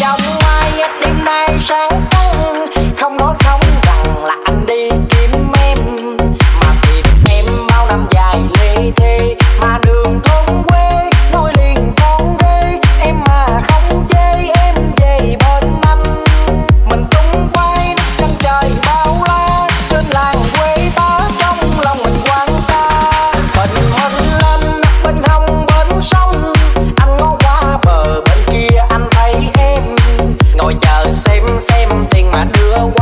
Y'all mà đưa